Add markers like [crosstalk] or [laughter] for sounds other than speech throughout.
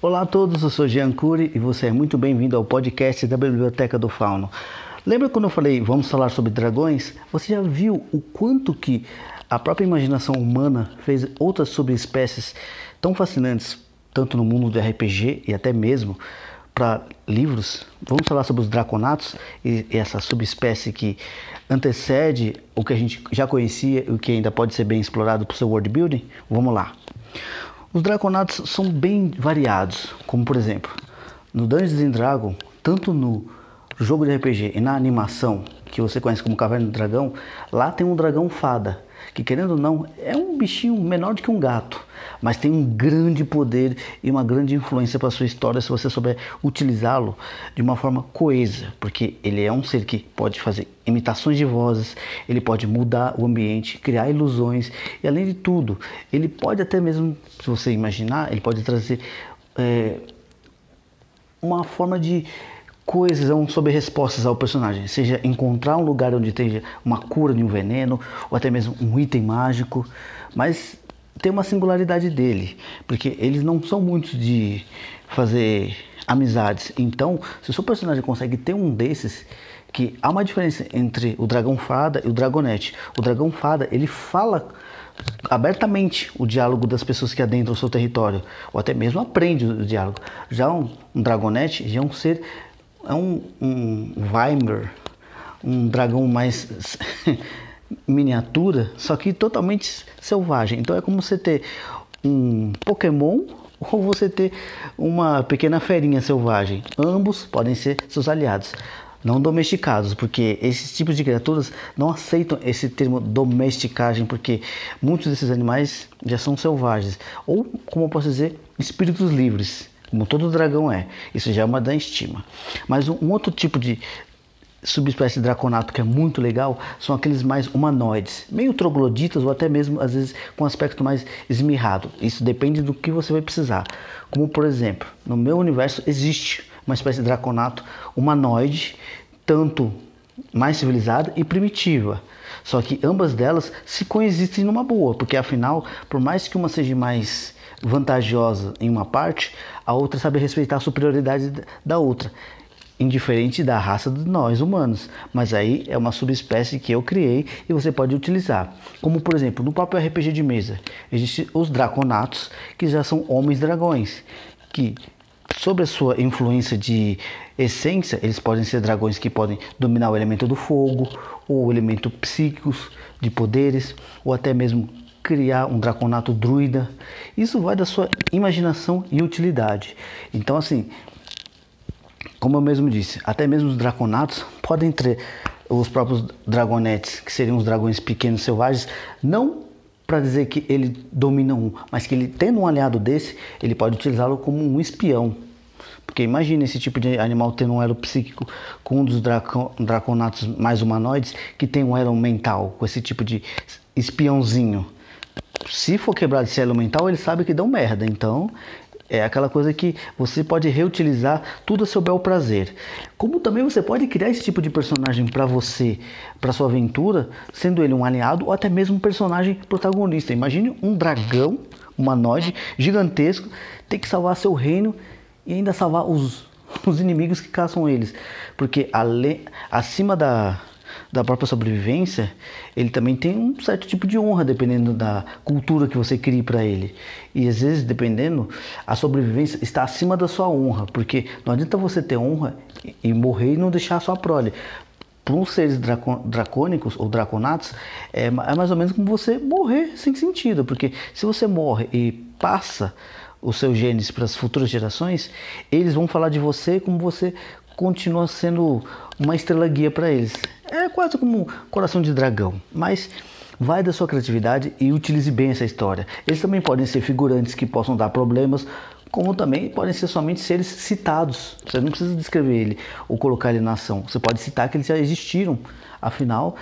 Olá a todos, eu sou Jean Cury e você é muito bem-vindo ao podcast da Biblioteca do Fauno. Lembra quando eu falei vamos falar sobre dragões? Você já viu o quanto que a própria imaginação humana fez outras subespécies tão fascinantes, tanto no mundo do RPG e até mesmo para livros? Vamos falar sobre os draconatos e essa subespécie que antecede o que a gente já conhecia e o que ainda pode ser bem explorado para o seu world building? Vamos lá. Os Draconatos são bem variados, como por exemplo, no Dungeons and Dragons, tanto no jogo de RPG e na animação, que você conhece como Caverna do Dragão, lá tem um dragão fada, que querendo ou não é um bichinho menor do que um gato, mas tem um grande poder e uma grande influência para sua história se você souber utilizá-lo de uma forma coesa, porque ele é um ser que pode fazer imitações de vozes, ele pode mudar o ambiente, criar ilusões e além de tudo, ele pode até mesmo, se você imaginar, ele pode trazer é, uma forma de coesão sobre respostas ao personagem, seja encontrar um lugar onde tenha uma cura de um veneno ou até mesmo um item mágico, mas tem uma singularidade dele, porque eles não são muitos de fazer amizades. Então, se o seu personagem consegue ter um desses, que há uma diferença entre o dragão fada e o dragonete. O dragão fada, ele fala abertamente o diálogo das pessoas que adentram o seu território, ou até mesmo aprende o diálogo. Já um, um dragonete já é um ser é um, um um dragão mais [laughs] miniatura, só que totalmente selvagem. Então é como você ter um Pokémon ou você ter uma pequena ferinha selvagem. Ambos podem ser seus aliados, não domesticados, porque esses tipos de criaturas não aceitam esse termo domesticagem, porque muitos desses animais já são selvagens, ou como eu posso dizer, espíritos livres como todo dragão é. Isso já é uma da estima. Mas um, um outro tipo de subespécie draconato que é muito legal são aqueles mais humanoides, meio trogloditas ou até mesmo às vezes com aspecto mais esmirrado. Isso depende do que você vai precisar. Como por exemplo, no meu universo existe uma espécie de draconato humanoide, tanto mais civilizada e primitiva. Só que ambas delas se coexistem numa boa, porque afinal, por mais que uma seja mais vantajosa em uma parte, a outra sabe respeitar a superioridade da outra, indiferente da raça de nós humanos. Mas aí é uma subespécie que eu criei e você pode utilizar. Como por exemplo, no próprio RPG de mesa, existem os draconatos, que já são homens dragões, que sobre a sua influência de essência, eles podem ser dragões que podem dominar o elemento do fogo, ou o elemento psíquicos de poderes, ou até mesmo criar um draconato druida. Isso vai da sua imaginação e utilidade. Então, assim, como eu mesmo disse, até mesmo os draconatos podem ter os próprios dragonetes, que seriam os dragões pequenos selvagens, não para dizer que ele domina um, mas que ele tendo um aliado desse, ele pode utilizá-lo como um espião. Porque imagine esse tipo de animal tendo um elo psíquico com um dos draconatos mais humanoides que tem um elo mental, com esse tipo de espiãozinho se for quebrar de elo mental, ele sabe que dão merda. Então, é aquela coisa que você pode reutilizar tudo a seu bel prazer. Como também você pode criar esse tipo de personagem para você, para sua aventura, sendo ele um aliado ou até mesmo um personagem protagonista. Imagine um dragão humanoide gigantesco ter que salvar seu reino e ainda salvar os, [laughs] os inimigos que caçam eles. Porque ale, acima da, da própria sobrevivência, ele também tem um certo tipo de honra, dependendo da cultura que você crie para ele. E às vezes, dependendo, a sobrevivência está acima da sua honra, porque não adianta você ter honra e morrer e não deixar a sua prole. Para uns seres dracônicos ou draconatos, é, é mais ou menos como você morrer sem sentido, porque se você morre e passa os seus genes para as futuras gerações, eles vão falar de você como você continua sendo uma estrela guia para eles. É quase como um coração de dragão, mas vai da sua criatividade e utilize bem essa história. Eles também podem ser figurantes que possam dar problemas, como também podem ser somente seres citados. Você não precisa descrever ele ou colocar ele na ação. Você pode citar que eles já existiram. Afinal,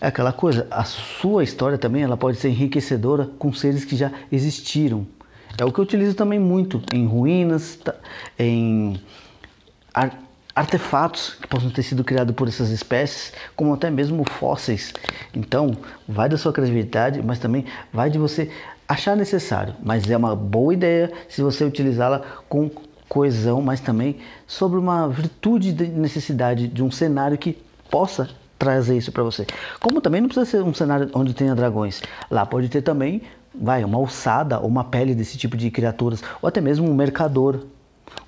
é aquela coisa, a sua história também ela pode ser enriquecedora com seres que já existiram. É o que eu utilizo também muito em ruínas, em artefatos que possam ter sido criados por essas espécies, como até mesmo fósseis. Então, vai da sua criatividade, mas também vai de você achar necessário, mas é uma boa ideia se você utilizá-la com coesão, mas também sobre uma virtude de necessidade de um cenário que possa trazer isso para você. Como também não precisa ser um cenário onde tenha dragões. Lá pode ter também, vai, uma alçada ou uma pele desse tipo de criaturas, ou até mesmo um mercador,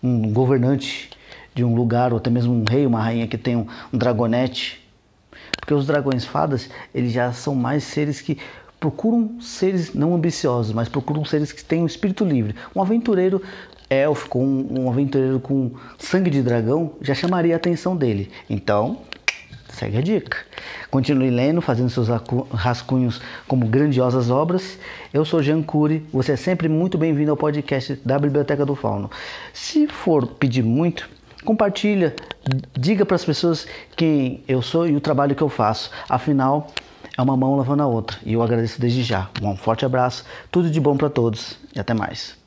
um governante de um lugar, ou até mesmo um rei, uma rainha que tem um, um dragonete. Porque os dragões fadas, eles já são mais seres que procuram seres não ambiciosos, mas procuram seres que têm um espírito livre. Um aventureiro élfico, um, um aventureiro com sangue de dragão, já chamaria a atenção dele. Então, segue a dica. Continue lendo, fazendo seus rascunhos como grandiosas obras. Eu sou Jean Cury, você é sempre muito bem-vindo ao podcast da Biblioteca do Fauno. Se for pedir muito, compartilha, diga para as pessoas quem eu sou e o trabalho que eu faço. Afinal, é uma mão lavando a outra. E eu agradeço desde já. Um forte abraço, tudo de bom para todos e até mais.